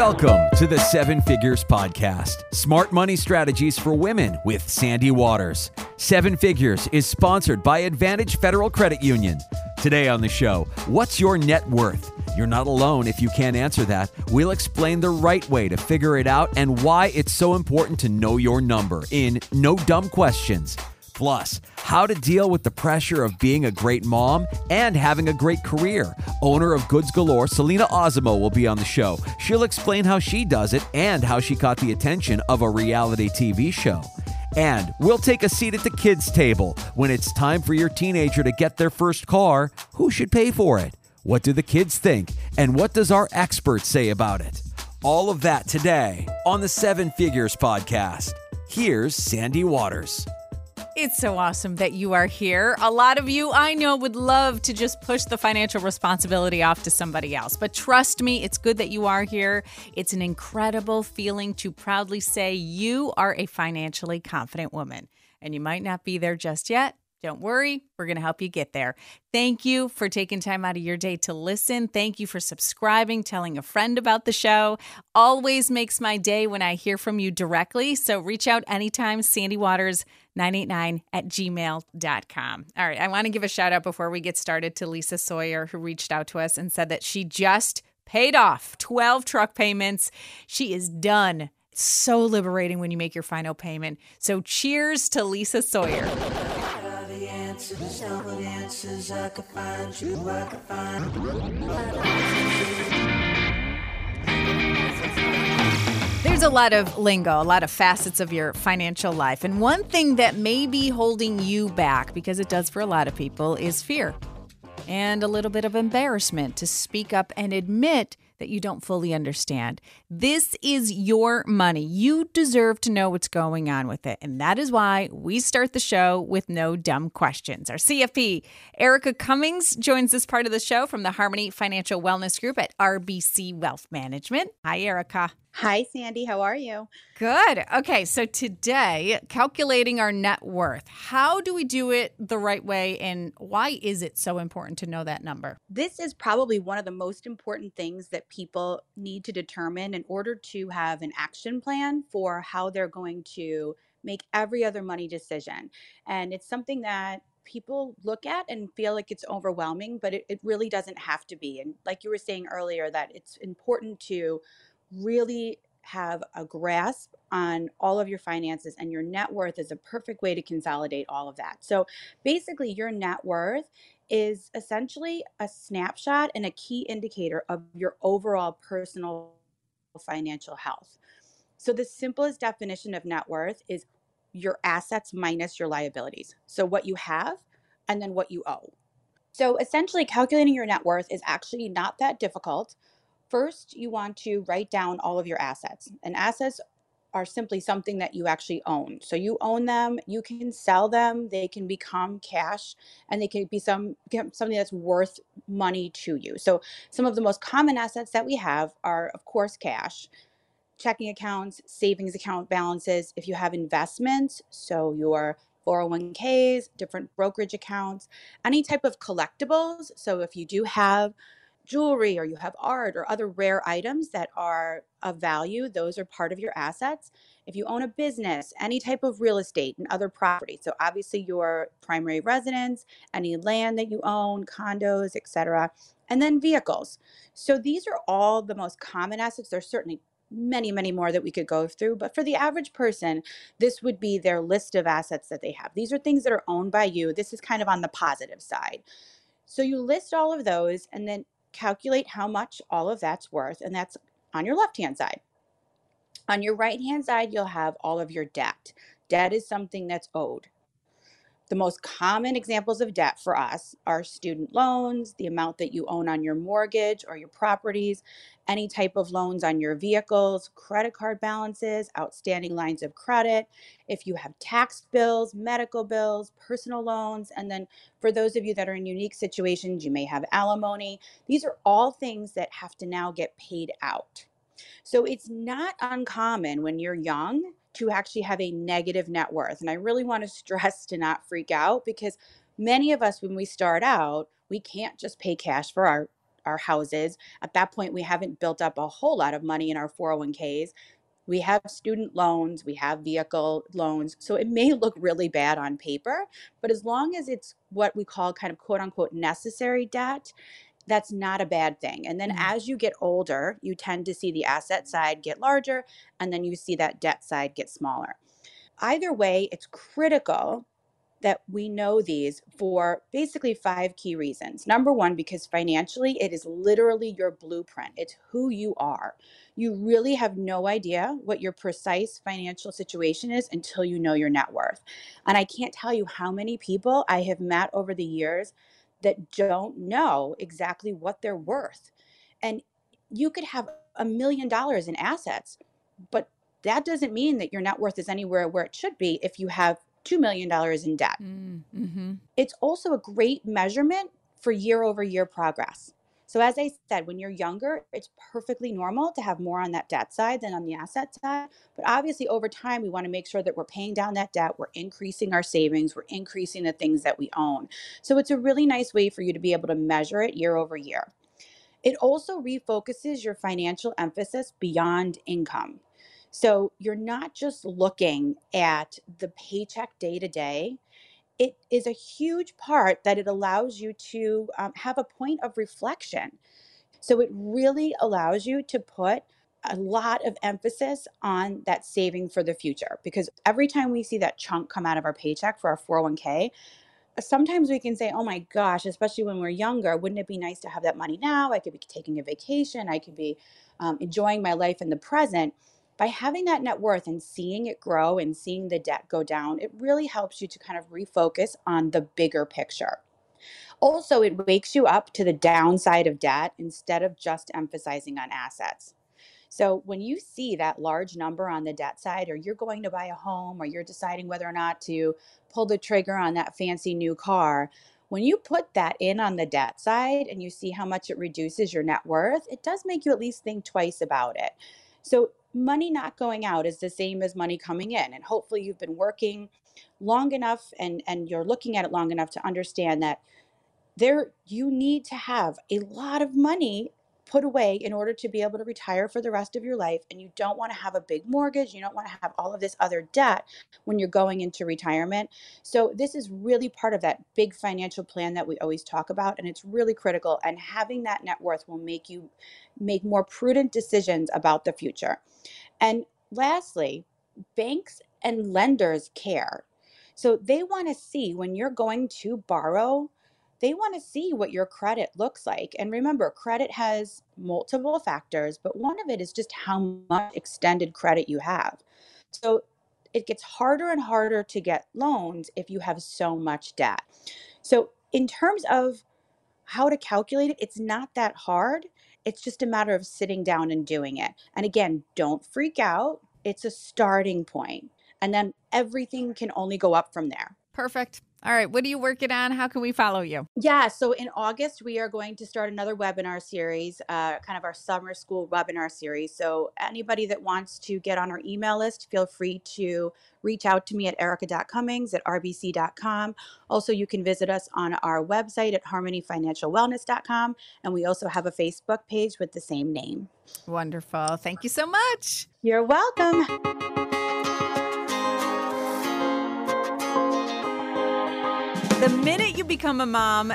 Welcome to the Seven Figures Podcast Smart Money Strategies for Women with Sandy Waters. Seven Figures is sponsored by Advantage Federal Credit Union. Today on the show, what's your net worth? You're not alone if you can't answer that. We'll explain the right way to figure it out and why it's so important to know your number in No Dumb Questions. Plus, how to deal with the pressure of being a great mom and having a great career. Owner of Goods Galore, Selena Osimo, will be on the show. She'll explain how she does it and how she caught the attention of a reality TV show. And we'll take a seat at the kids' table. When it's time for your teenager to get their first car, who should pay for it? What do the kids think? And what does our expert say about it? All of that today on the Seven Figures Podcast. Here's Sandy Waters. It's so awesome that you are here. A lot of you I know would love to just push the financial responsibility off to somebody else. But trust me, it's good that you are here. It's an incredible feeling to proudly say you are a financially confident woman. And you might not be there just yet, don't worry, we're going to help you get there. Thank you for taking time out of your day to listen. Thank you for subscribing, telling a friend about the show. Always makes my day when I hear from you directly. So reach out anytime, sandywaters989 at gmail.com. All right, I want to give a shout out before we get started to Lisa Sawyer, who reached out to us and said that she just paid off 12 truck payments. She is done. It's so liberating when you make your final payment. So cheers to Lisa Sawyer the answers I could find you, I could find. There's a lot of lingo, a lot of facets of your financial life. And one thing that may be holding you back, because it does for a lot of people, is fear and a little bit of embarrassment to speak up and admit that you don't fully understand. This is your money. You deserve to know what's going on with it. And that is why we start the show with no dumb questions. Our CFP, Erica Cummings, joins this part of the show from the Harmony Financial Wellness Group at RBC Wealth Management. Hi, Erica. Hi, Sandy. How are you? Good. Okay. So today, calculating our net worth. How do we do it the right way? And why is it so important to know that number? This is probably one of the most important things that people need to determine in order to have an action plan for how they're going to make every other money decision. And it's something that people look at and feel like it's overwhelming, but it, it really doesn't have to be. And like you were saying earlier, that it's important to really have a grasp on all of your finances and your net worth is a perfect way to consolidate all of that. So basically your net worth is essentially a snapshot and a key indicator of your overall personal financial health. So the simplest definition of net worth is your assets minus your liabilities. So what you have and then what you owe. So essentially calculating your net worth is actually not that difficult. First, you want to write down all of your assets. And assets are simply something that you actually own. So you own them, you can sell them, they can become cash, and they can be some something that's worth money to you. So some of the most common assets that we have are of course cash, checking accounts, savings account balances, if you have investments, so your 401ks, different brokerage accounts, any type of collectibles. So if you do have jewelry or you have art or other rare items that are of value, those are part of your assets. If you own a business, any type of real estate and other property, so obviously your primary residence, any land that you own, condos, etc., and then vehicles. So these are all the most common assets. There's certainly many, many more that we could go through. But for the average person, this would be their list of assets that they have. These are things that are owned by you. This is kind of on the positive side. So you list all of those, and then calculate how much all of that's worth, and that's on your left hand side. On your right hand side, you'll have all of your debt. Debt is something that's owed. The most common examples of debt for us are student loans, the amount that you own on your mortgage or your properties, any type of loans on your vehicles, credit card balances, outstanding lines of credit, if you have tax bills, medical bills, personal loans, and then for those of you that are in unique situations, you may have alimony. These are all things that have to now get paid out. So it's not uncommon when you're young to actually have a negative net worth. And I really want to stress to not freak out because many of us, when we start out, we can't just pay cash for our our houses. At that point, we haven't built up a whole lot of money in our 401ks. We have student loans, we have vehicle loans. So it may look really bad on paper, but as long as it's what we call kind of quote unquote necessary debt, that's not a bad thing. And then Mhm. as you get older, you tend to see the asset side get larger and then you see that debt side get smaller. Either way, it's critical that we know these for basically five key reasons. Number one, because financially, it is literally your blueprint, it's who you are. You really have no idea what your precise financial situation is until you know your net worth. And I can't tell you how many people I have met over the years that don't know exactly what they're worth. And you could have a million dollars in assets, but that doesn't mean that your net worth is anywhere where it should be if you have $2 million in debt. Mm-hmm. It's also a great measurement for year over year progress. So, as I said, when you're younger, it's perfectly normal to have more on that debt side than on the asset side. But obviously, over time, we want to make sure that we're paying down that debt, we're increasing our savings, we're increasing the things that we own. So, it's a really nice way for you to be able to measure it year over year. It also refocuses your financial emphasis beyond income. So you're not just looking at the paycheck day to day. It is a huge part that it allows you to um, have a point of reflection. So it really allows you to put a lot of emphasis on that saving for the future because every time we see that chunk come out of our paycheck for our 401k, sometimes we can say, oh my gosh, especially when we're younger, wouldn't it be nice to have that money now? I could be taking a vacation, I could be um, enjoying my life in the present. By having that net worth and seeing it grow and seeing the debt go down, it really helps you to kind of refocus on the bigger picture. Also, it wakes you up to the downside of debt instead of just emphasizing on assets. So when you see that large number on the debt side, or you're going to buy a home, or you're deciding whether or not to pull the trigger on that fancy new car, when you put that in on the debt side and you see how much it reduces your net worth, it does make you at least think twice about it. So money not going out is the same as money coming in. And hopefully you've been working long enough and, and you're looking at it long enough to understand that there you need to have a lot of money put away in order to be able to retire for the rest of your life and you don't want to have a big mortgage you don't want to have all of this other debt when you're going into retirement. So this is really part of that big financial plan that we always talk about and it's really critical and having that net worth will make you make more prudent decisions about the future. And lastly banks and lenders care. So they want to see when you're going to borrow they want to see what your credit looks like. And remember, credit has multiple factors, but one of it is just how much extended credit you have. So it gets harder and harder to get loans if you have so much debt. So, in terms of how to calculate it, it's not that hard. It's just a matter of sitting down and doing it. And again, don't freak out. It's a starting point, And then everything can only go up from there. Perfect. All right. What are you working on? How can we follow you? Yeah. So in August, we are going to start another webinar series, uh, kind of our summer school webinar series. So anybody that wants to get on our email list, feel free to reach out to me at erica.cummings at rbc.com. Also, you can visit us on our website at harmonyfinancialwellness.com. And we also have a Facebook page with the same name. Wonderful. Thank you so much. You're welcome. The minute you become a mom,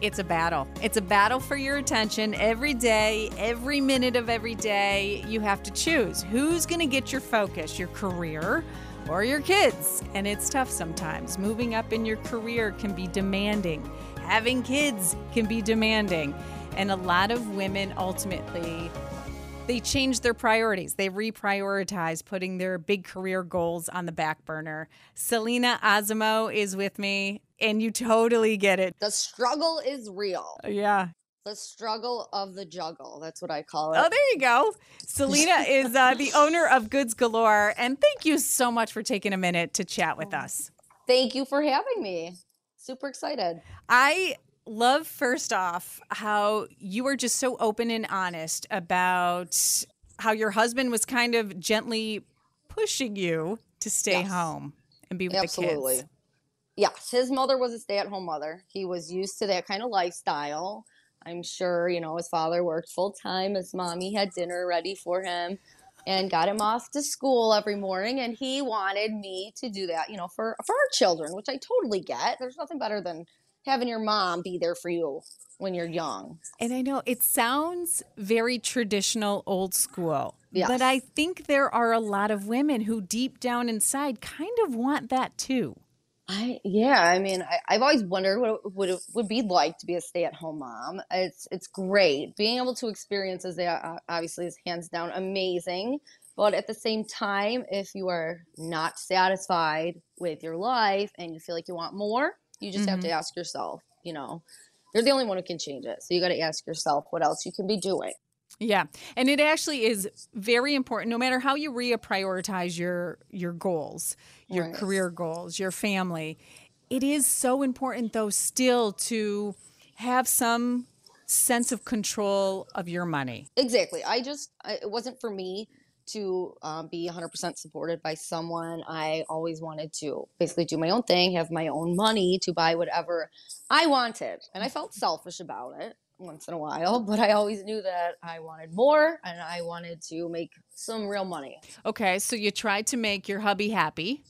it's a battle. It's a battle for your attention every day, every minute of every day. You have to choose who's going to get your focus, your career or your kids. And it's tough sometimes. Moving up in your career can be demanding, having kids can be demanding. And a lot of women ultimately they change their priorities. They reprioritize putting their big career goals on the back burner. Selena Azamo is with me, and you totally get it. The struggle is real. Yeah. The struggle of the juggle. That's what I call it. Oh, there you go. Selena is uh, the owner of Goods Galore. And thank you so much for taking a minute to chat with us. Thank you for having me. Super excited. I love first off how you are just so open and honest about how your husband was kind of gently pushing you to stay Yes. home and be with Absolutely. the kids. Yes, his mother was a stay at home mother. He was used to that kind of lifestyle. I'm sure, you know, his father worked full time. His mommy had dinner ready for him and got him off to school every morning. And he wanted me to do that, you know, for, for our children, which I totally get. There's nothing better than having your mom be there for you when you're young. And I know it sounds very traditional, old school. Yes. But I think there are a lot of women who deep down inside kind of want that too. I yeah, I mean, I, I've always wondered what it would would be like to be a stay at home mom. It's it's great being able to experience as they uh, Obviously, is hands down amazing. But at the same time, if you are not satisfied with your life and you feel like you want more, you just have to ask yourself. You know, you're the only one who can change it. So you got to ask yourself what else you can be doing. Yeah. And it actually is very important no matter how you reprioritize your your goals, your Right. career goals, your family. It is so important though still to have some sense of control of your money. Exactly. I just, it wasn't for me to um, be 100% supported by someone. I always wanted to basically do my own thing, have my own money to buy whatever I wanted. And I felt selfish about it once in a while, but I always knew that I wanted more and I wanted to make some real money. Okay, so you tried to make your hubby happy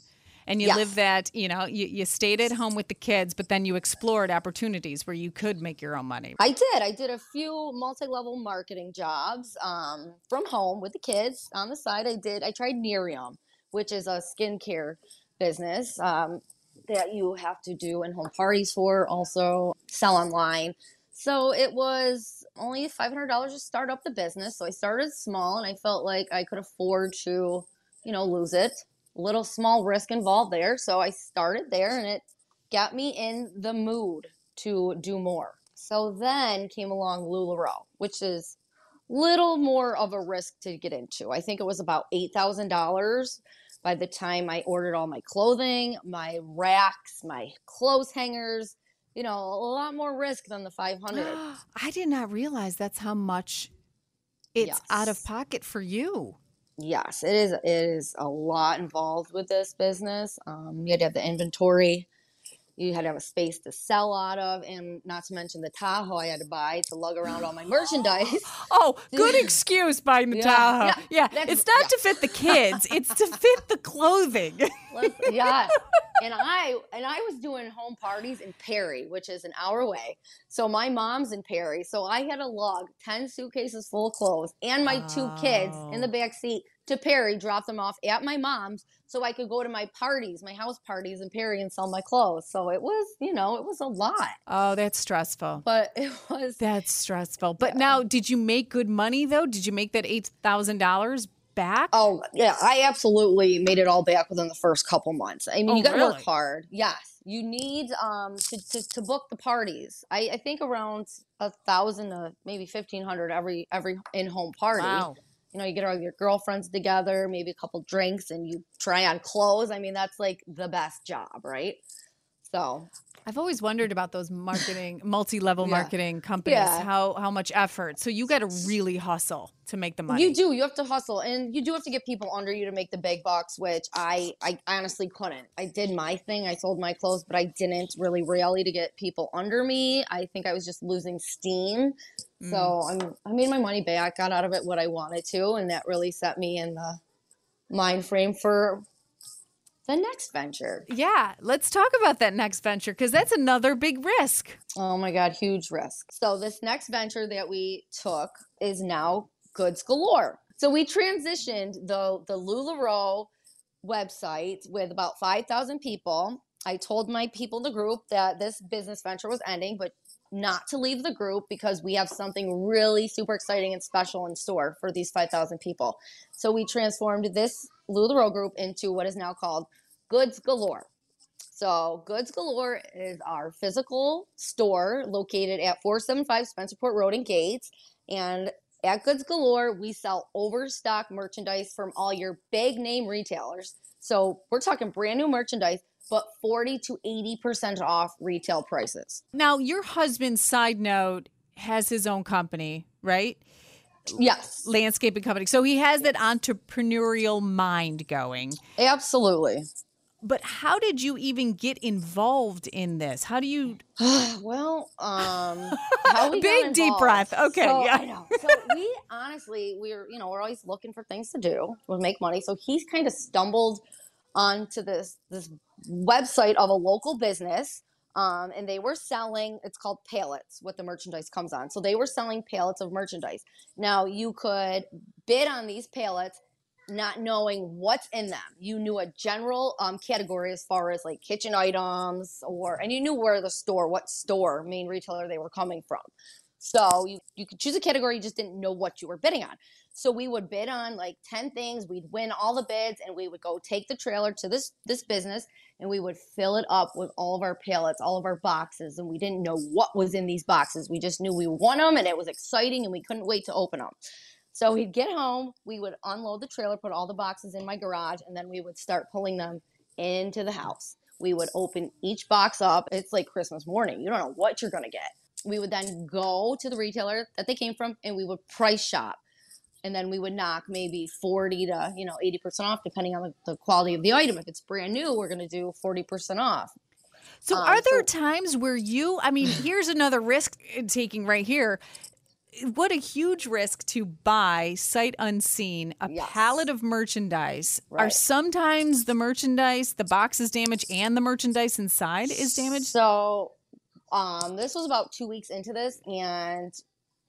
and you Yes. lived that, you know, you, you stayed at home with the kids, but then you explored opportunities where you could make your own money. I did. I did a few multi-level marketing jobs um, from home with the kids on the side. I did. I tried Nerium, which is a skincare business um, that you have to do in-home parties for, also sell online. So it was only five hundred dollars to start up the business. So I started small, and I felt like I could afford to, you know, lose it. Little small risk involved there. So I started there, and it got me in the mood to do more. So then came along LuLaRoe, which is little more of a risk to get into. I think it was about eight thousand dollars by the time I ordered all my clothing, my racks, my clothes hangers. You know, a lot more risk than the five hundred. I did not realize that's how much it's out of pocket for you. yes, it is. It is a lot involved with this business. Um, you had to have the inventory. You had to have a space to sell out of, and not to mention the Tahoe I had to buy to lug around all my merchandise. Oh, good excuse buying the Yeah, Tahoe. yeah, Yeah, it's not yeah. to fit the kids; it's to fit the clothing. Listen, yeah. And I and I was doing home parties in Perry, which is an hour away. So my mom's in Perry. So I had to lug 10 suitcases full of clothes and my two kids in the Oh. back seat to Perry, drop them off at my mom's so I could go to my parties, my house parties in Perry and sell my clothes. So it was, you know, it was a lot. oh, that's stressful. But it was That's stressful. But now, did you make good money though? Did you make that eight thousand dollars back? Oh yeah, I absolutely made it all back within the first couple months. I mean, Oh, you got to really? work hard. Yes, you need um to, to, to book the parties. I, I think around a thousand to maybe fifteen hundred every every in home party. Wow. You know, you get all your girlfriends together, maybe a couple drinks, and you try on clothes. I mean, that's like the best job, right? So I've always wondered about those marketing, multi-level Yeah. marketing companies. Yeah. How how much effort? So you got to really hustle to make the money. You do. You have to hustle, and you do have to get people under you to make the big bucks, which I, I honestly couldn't. I did my thing. I sold my clothes, but I didn't really rally to get people under me. I think I was just losing steam. So mm. I'm, I made my money back, got out of it what I wanted to, and that really set me in the mind frame for the next venture. Yeah, let's talk about that next venture because that's another big risk. Oh my God, huge risk. So this next venture that we took is now Goods Galore. So we transitioned the the LuLaRoe website with about 5,000 people. I told my people in the group that this business venture was ending, but not to leave the group because we have something really super exciting and special in store for these 5,000 people. So we transformed this LuLaRoe group into what is now called Goods Galore. So, Goods Galore is our physical store located at 475 Spencerport Road in Gates. And at Goods Galore, we sell overstock merchandise from all your big name retailers. So, we're talking brand new merchandise, but 40 to 80% off retail prices. Now, your husband, side note, has his own company, right? Yes, Landscaping company. So he has that entrepreneurial mind going. absolutely. But how did you even get involved in this? How do you well, um, how we Big deep breath. Okay, So, yeah. I know. So we honestly, we're you know, we're always looking for things to do to make money. So he's kind of stumbled onto this this website of a local business. Um, and they were selling it's called pallets what the merchandise comes on. So they were selling pallets of merchandise. Now you could bid on these pallets not knowing what's in them. You knew a general um, category as far as like kitchen items or and you knew where the store what store main retailer they were coming from so you, you could choose a category you just didn't know what you were bidding on. So we would bid on like 10 things we'd win all the bids and we would go take the trailer to this this business and we would fill it up with all of our pallets all of our boxes and we didn't know what was in these boxes. We just knew we won them and it was exciting and we couldn't wait to open them so we'd get home we would unload the trailer put all the boxes in my garage and then we would start pulling them into the house. We would open each box up. It's like christmas morning you don't know what you're to get we would then go to the retailer that they came from and we would price shop and then we would knock maybe 40 to you know 80% off depending on the, the quality of the item if it's brand new we're going to do 40% off So, Um, are there so- times where you, I mean, here's another risk taking right here. What a huge risk to buy sight unseen a Yes. pallet of merchandise. Are sometimes the merchandise, the box is damaged and the merchandise inside is damaged? so um this was about two weeks into this and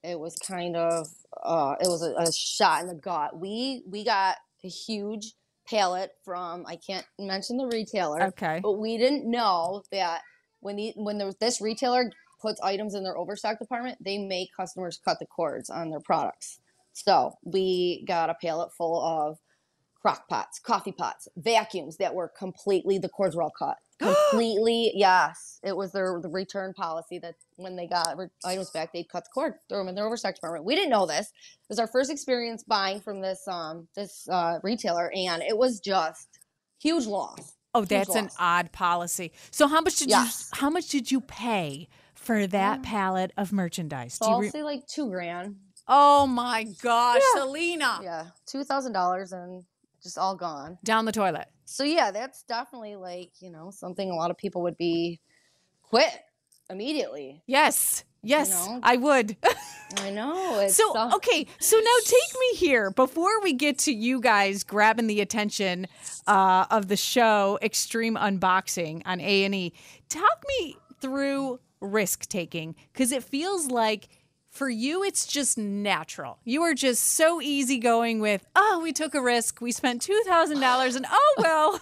it was kind of uh it was a, a shot in the gut we we got a huge pallet from i can't mention the retailer Okay. but we didn't know that when the when there, this retailer puts items in their overstock department, they make customers cut the cords on their products. So we got a pallet full of crock pots, coffee pots, vacuums that were completely the cords were all cut. Completely, yes. It was their the return policy that when they got items back, they'd cut the cord, throw them in their overstock department. We didn't know this. It was our first experience buying from this um this uh, retailer, and it was just huge loss. Oh, that's an odd policy. So how much did Yes. you how much did you pay for that pallet of merchandise? So I'll re- say like two grand. oh my gosh, Yeah. Selena. Yeah, two thousand dollars and just all gone. Down the toilet. So yeah, that's definitely like you know something a lot of people would be quit immediately. Yes. Yes, know? I would. I know. It's So, uh, okay, so now take me here before we get to you guys grabbing the attention uh, of the show Extreme Unboxing on A and E. Talk me through risk taking because it feels like for you it's just natural. You are just so easygoing with, oh, we took a risk, we spent two thousand dollars, and oh well.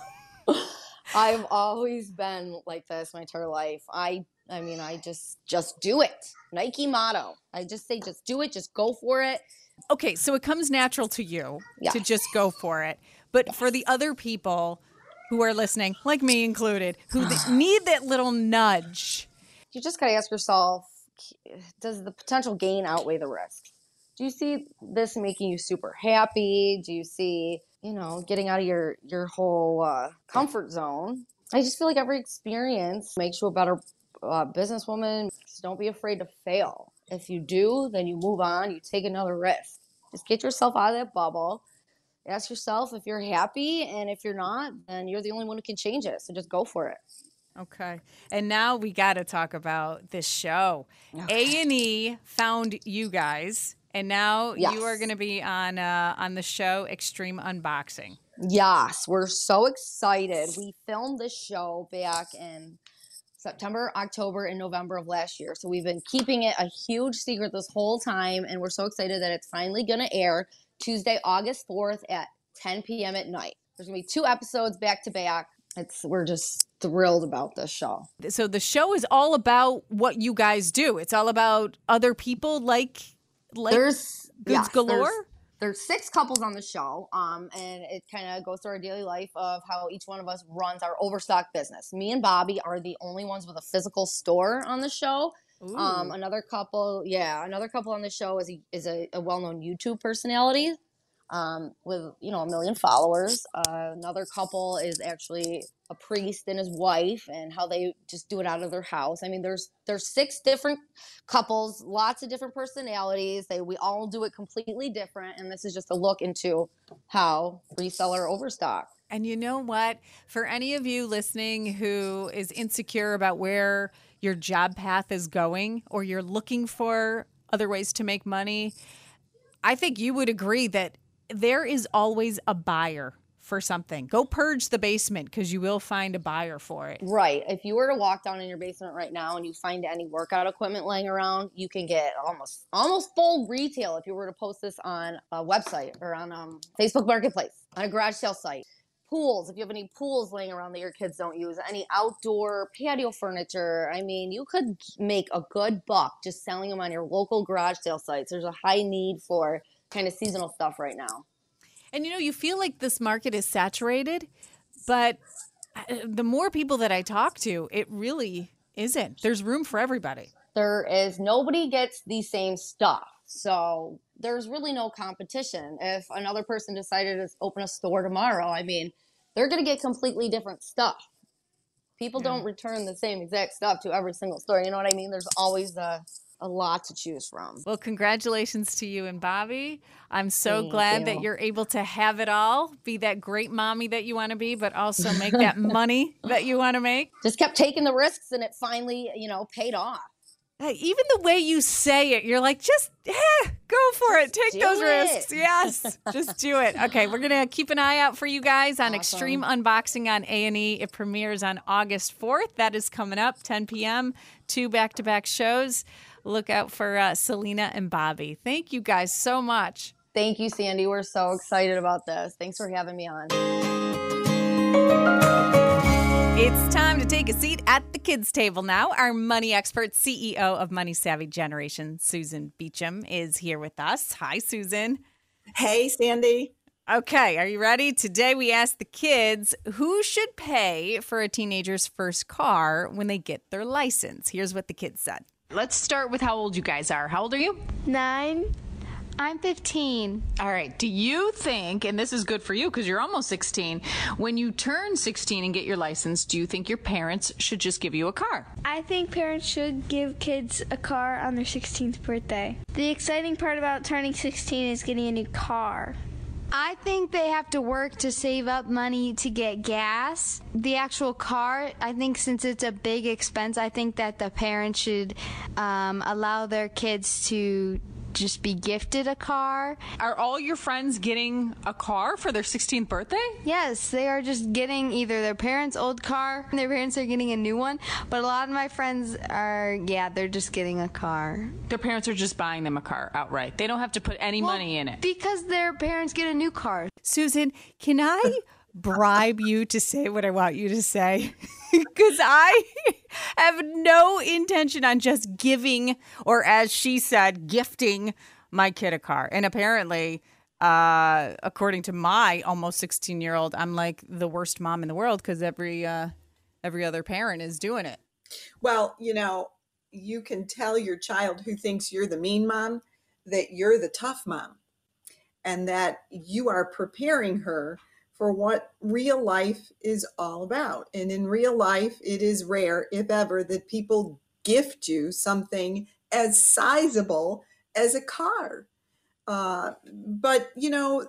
I've always been like this my entire life. I I mean, I just just do it. Nike motto. I just say just do it, just go for it. okay, so it comes natural to you to just go for it. But for the other people who are listening, like me included, who need that little nudge. You just got to ask yourself, does the potential gain outweigh the risk? Do you see this making you super happy? Do you see, you know, getting out of your your whole uh, comfort zone? I just feel like every experience makes you a better uh, businesswoman. Just don't be afraid to fail. If you do, then you move on. You take another risk. Just get yourself out of that bubble. Ask yourself if you're happy, and if you're not, then you're the only one who can change it. So just go for it. Okay. And now we got to talk about this show. A and E found you guys, and now you are going to be on uh, on the show Extreme Unboxing. Yes, we're so excited. We filmed this show back in September, October, and November of last year. So we've been keeping it a huge secret this whole time, and we're so excited that it's finally going to air Tuesday, August 4th at 10 p.m. at night. There's going to be two episodes back to back. It's we're just thrilled about this show. So the show is all about what you guys do. It's all about other people like like There's goods yes, galore. There's, there's six couples on the show, um, and it kind of goes through our daily life of how each one of us runs our overstock business. Me and Bobby are the only ones with a physical store on the show. Um, another couple, yeah, another couple on the show is a, is a, a well-known YouTube personality um, with you know a million followers. Uh, another couple is actually a priest and his wife, and how they just do it out of their house. I mean, there's there's six different couples, lots of different personalities. They we all do it completely different, and this is just a look into how reseller overstock. And you know what? For any of you listening who is insecure about where your job path is going or you're looking for other ways to make money, I think you would agree that there is always a buyer for something. Go purge the basement because you will find a buyer for it. Right. If you were to walk down in your basement right now and you find any workout equipment laying around, you can get almost almost full retail if you were to post this on a website or on um, Facebook Marketplace on a garage sale site. Pools, if you have any pools laying around that your kids don't use, any outdoor patio furniture, I mean, you could make a good buck just selling them on your local garage sale sites. There's a high need for kind of seasonal stuff right now. And you know, you feel like this market is saturated, but uh, the more people that I talk to, it really isn't. There's room for everybody. There is nobody gets the same stuff. So there's really no competition. If another person decided to open a store tomorrow, I mean, they're going to get completely different stuff. People yeah. don't return the same exact stuff to every single store. You know what I mean? There's always a a lot to choose from. Well, congratulations to you and Bobby. I'm so Thank glad you. that you're able to have it all, be that great mommy that you want to be, but also make that money that you want to make. Just kept taking the risks and it finally, you know, paid off. Hey, even the way you say it, you're like, just eh, go for it. Take those it. risks. Yes, just do it. Okay, we're gonna keep an eye out for you guys on awesome. Extreme Unboxing on A and E. It premieres on August 4th. That is coming up, 10 p.m. Two back-to-back shows look out for uh, Selena and Bobby. Thank you guys so much. Thank you, Sandy. We're so excited about this. Thanks for having me on. It's time to take a seat at the kids' table now. Our money expert, CEO of Money Savvy Generation, Susan Beacham, is here with us. Hi, Susan. Hey, Sandy. Okay, are you ready? Today we ask the kids who should pay for a teenager's first car when they get their license. Here's what the kids said. Let's start with how old you guys are. How old are you? Nine. I'm 15. All right. Do you think, and this is good for you because you're almost 16, when you turn 16 and get your license, do you think your parents should just give you a car? I think parents should give kids a car on their 16th birthday. The exciting part about turning 16 is getting a new car. I think they have to work to save up money to get gas. The actual car, I think since it's a big expense, I think that the parents should um, allow their kids to just be gifted a car. Are all your friends getting a car for their 16th birthday? Yes, they are just getting either their parents' old car, their parents are getting a new one, but a lot of my friends are, yeah, they're just getting a car. Their parents are just buying them a car outright. They don't have to put any well, money in it. Because their parents get a new car. Susan, can I bribe you to say what I want you to say? Because I have no intention on just giving, or as she said, gifting my kid a car. And apparently, uh, according to my almost 16 year old, I'm like the worst mom in the world because every uh, every other parent is doing it. Well, you know, you can tell your child who thinks you're the mean mom that you're the tough mom and that you are preparing her for what real life is all about. And in real life, it is rare, if ever, that people gift you something as sizable as a car. Uh, but, you know,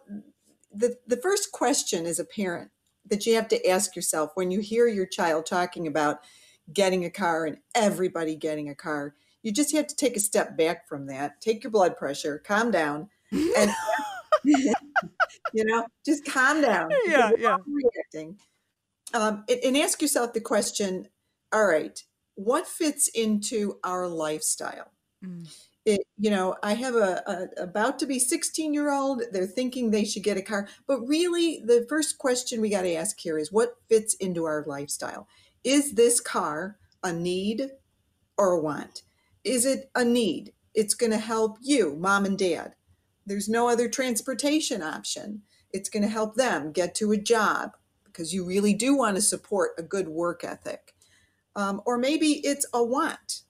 the, the first question as a parent that you have to ask yourself when you hear your child talking about getting a car and everybody getting a car, you just have to take a step back from that, take your blood pressure, calm down, and you know, just calm down. Yeah, yeah. Reacting. Um, and, and ask yourself the question: All right, what fits into our lifestyle? Mm. It, you know, I have a, a about to be 16 year old. They're thinking they should get a car, but really, the first question we got to ask here is what fits into our lifestyle. Is this car a need or a want? Is it a need? It's going to help you, mom and dad there's no other transportation option. It's going to help them get to a job because you really do want to support a good work ethic. Um, or maybe it's a want.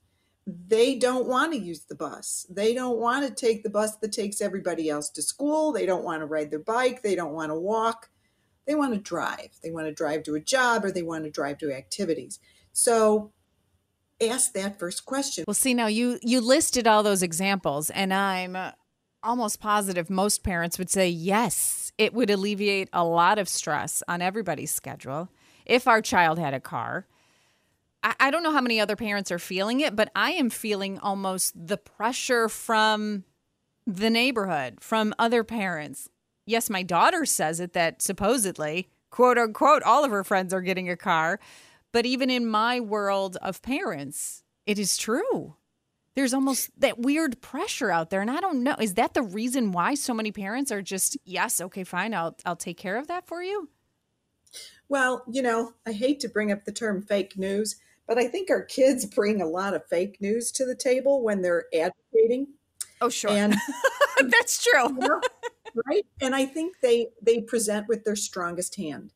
They don't want to use the bus. They don't want to take the bus that takes everybody else to school. They don't want to ride their bike. They don't want to walk. They want to drive. They want to drive to a job or they want to drive to activities. So ask that first question. Well, see now you you listed all those examples and I'm almost positive most parents would say, yes, It would alleviate a lot of stress on everybody's schedule if our child had a car. I, don't know how many other parents are feeling it, but I am feeling almost the pressure from the neighborhood, from other parents. Yes, my daughter says it that supposedly, quote unquote, all of her friends are getting a car. But even in my world of parents, it is true. There's almost that weird pressure out there. And I don't know, is that the reason why so many parents are just, yes, okay, fine, I'll I'll take care of that for you? Well, you know, I hate to bring up the term fake news, but I think our kids bring a lot of fake news to the table when they're advocating. Oh, sure. And that's true. you know, right? And I think they they present with their strongest hand.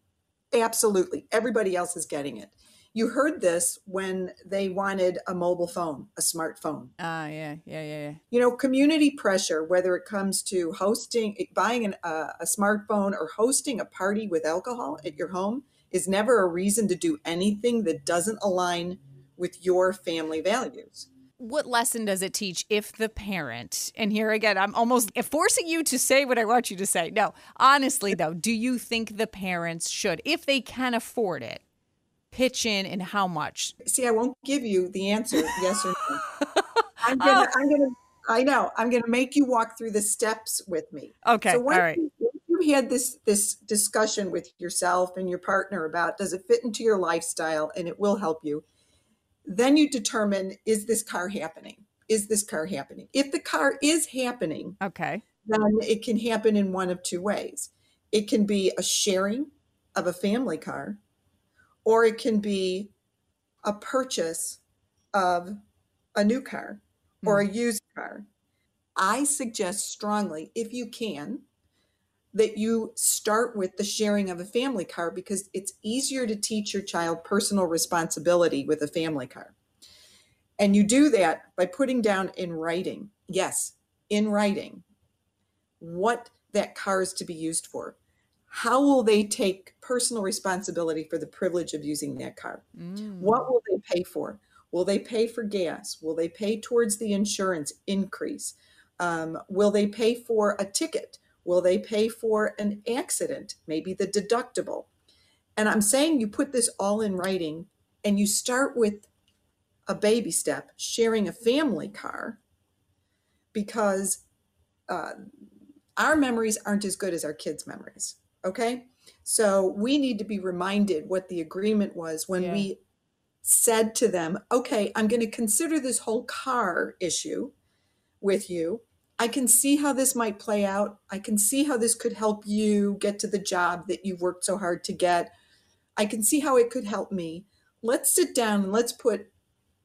Absolutely. Everybody else is getting it. You heard this when they wanted a mobile phone, a smartphone. Ah, yeah, yeah, yeah, yeah. You know, community pressure, whether it comes to hosting, buying an, uh, a smartphone or hosting a party with alcohol at your home, is never a reason to do anything that doesn't align with your family values. What lesson does it teach if the parent, and here again, I'm almost forcing you to say what I want you to say. No, honestly, though, do you think the parents should, if they can afford it, pitch in and how much? See, I won't give you the answer, yes or no. I'm gonna, oh. I'm gonna, I know, I'm gonna make you walk through the steps with me. Okay, so all right. You, you had this this discussion with yourself and your partner about does it fit into your lifestyle, and it will help you. Then you determine is this car happening? Is this car happening? If the car is happening, okay, then it can happen in one of two ways. It can be a sharing of a family car or it can be a purchase of a new car or a hmm. used car. I suggest strongly, if you can, that you start with the sharing of a family car because it's easier to teach your child personal responsibility with a family car. And you do that by putting down in writing, yes, in writing, what that car is to be used for how will they take personal responsibility for the privilege of using that car? Mm. What will they pay for? Will they pay for gas? Will they pay towards the insurance increase? Um, will they pay for a ticket? Will they pay for an accident? Maybe the deductible. And I'm saying you put this all in writing and you start with a baby step, sharing a family car, because uh, our memories aren't as good as our kids' memories. Okay. So we need to be reminded what the agreement was when yeah. we said to them, okay, I'm going to consider this whole car issue with you. I can see how this might play out. I can see how this could help you get to the job that you've worked so hard to get. I can see how it could help me. Let's sit down and let's put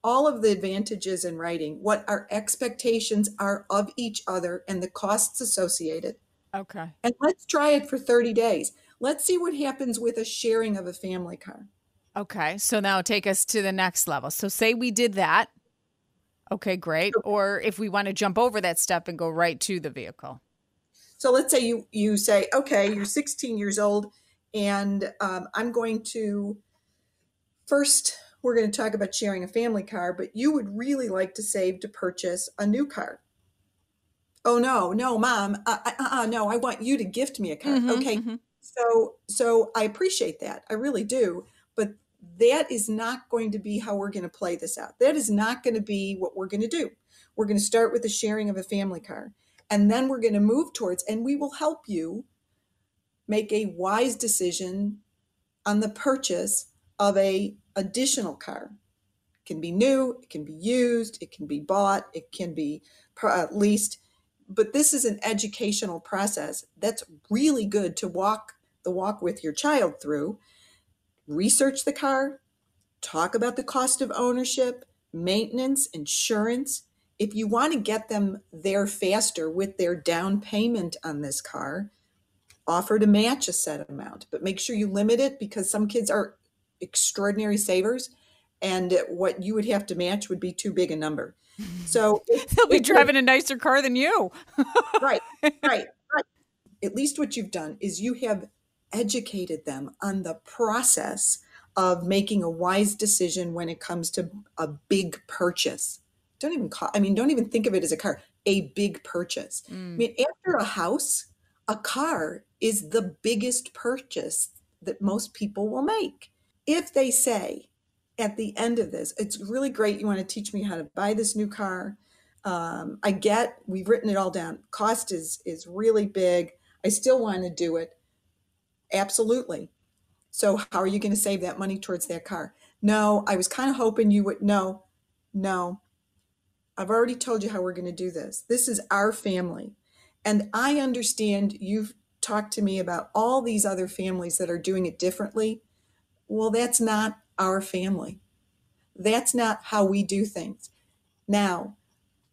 all of the advantages in writing, what our expectations are of each other and the costs associated. Okay. And let's try it for 30 days. Let's see what happens with a sharing of a family car. Okay. So now take us to the next level. So say we did that. Okay, great. Or if we want to jump over that step and go right to the vehicle. So let's say you you say, okay, you're 16 years old, and um, I'm going to first we're going to talk about sharing a family car, but you would really like to save to purchase a new car oh no no mom uh, uh, uh, no i want you to gift me a car mm-hmm, okay mm-hmm. so so i appreciate that i really do but that is not going to be how we're going to play this out that is not going to be what we're going to do. We're going to start with the sharing of a family car and then we're going to move towards and we will help you make a wise decision on the purchase of a additional car it can be new it can be used it can be bought it can be uh, leased but this is an educational process that's really good to walk the walk with your child through. Research the car, talk about the cost of ownership, maintenance, insurance. If you want to get them there faster with their down payment on this car, offer to match a set amount, but make sure you limit it because some kids are extraordinary savers and what you would have to match would be too big a number. So they'll be driving a nicer car than you. right, right, right. At least what you've done is you have educated them on the process of making a wise decision when it comes to a big purchase. Don't even call, I mean, don't even think of it as a car, a big purchase. Mm. I mean, after a house, a car is the biggest purchase that most people will make. If they say at the end of this, it's really great, you want to teach me how to buy this new car. Um, I get, we've written it all down. Cost is is really big. I still want to do it. Absolutely. So how are you going to save that money towards that car? No, I was kind of hoping you would. No, no. I've already told you how we're going to do this. This is our family. And I understand you've talked to me about all these other families that are doing it differently. Well, that's not our family. That's not how we do things. Now,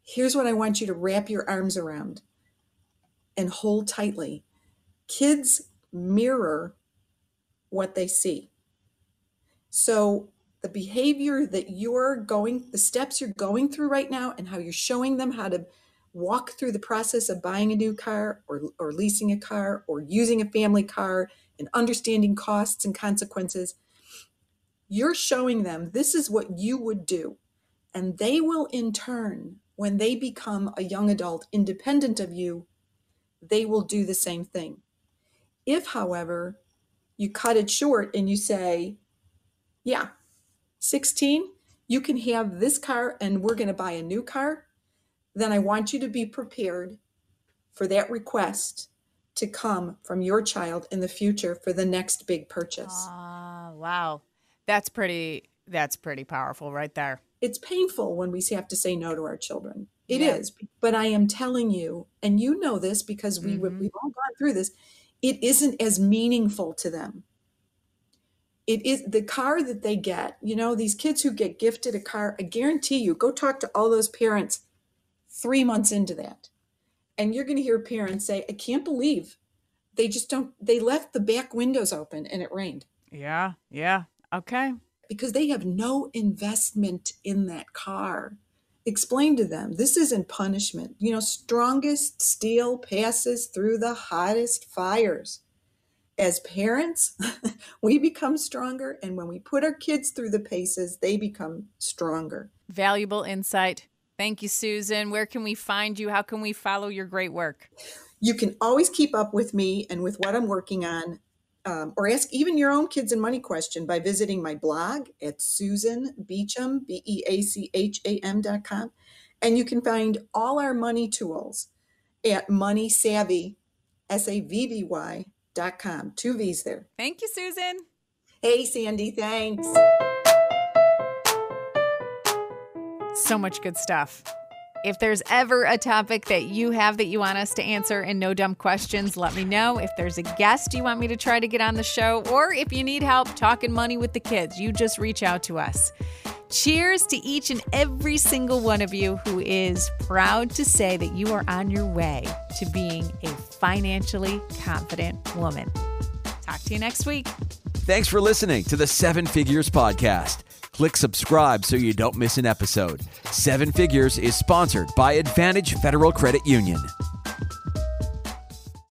here's what I want you to wrap your arms around and hold tightly. Kids mirror what they see. So the behavior that you're going, the steps you're going through right now, and how you're showing them how to walk through the process of buying a new car or, or leasing a car or using a family car and understanding costs and consequences, you're showing them this is what you would do. And they will, in turn, when they become a young adult independent of you, they will do the same thing. If, however, you cut it short and you say, yeah, 16, you can have this car and we're going to buy a new car, then I want you to be prepared for that request to come from your child in the future for the next big purchase. Ah, wow. That's pretty that's pretty powerful right there. It's painful when we have to say no to our children. It Yeah. is, but I am telling you, and you know this because we Mhm. we've all gone through this. It isn't as meaningful to them. It is the car that they get. You know, these kids who get gifted a car. I guarantee you, go talk to all those parents three months into that, and you're going to hear parents say, "I can't believe they just don't. They left the back windows open and it rained." Yeah. Yeah. Okay. because they have no investment in that car. Explain to them this isn't punishment. You know, strongest steel passes through the hottest fires. As parents, we become stronger, and when we put our kids through the paces, they become stronger. Valuable insight. Thank you, Susan. Where can we find you? How can we follow your great work? You can always keep up with me and with what I'm working on, um, or ask even your own kids and money question by visiting my blog at Susan Beacham, B E A C H A M dot com. And you can find all our money tools at Money Savvy, S A V V Y dot com. Two V's there. Thank you, Susan. Hey, Sandy, thanks. So much good stuff. If there's ever a topic that you have that you want us to answer and no dumb questions, let me know. If there's a guest you want me to try to get on the show, or if you need help talking money with the kids, you just reach out to us. Cheers to each and every single one of you who is proud to say that you are on your way to being a financially confident woman. Talk to you next week. Thanks for listening to the Seven Figures Podcast. Click subscribe so you don't miss an episode. Seven Figures is sponsored by Advantage Federal Credit Union.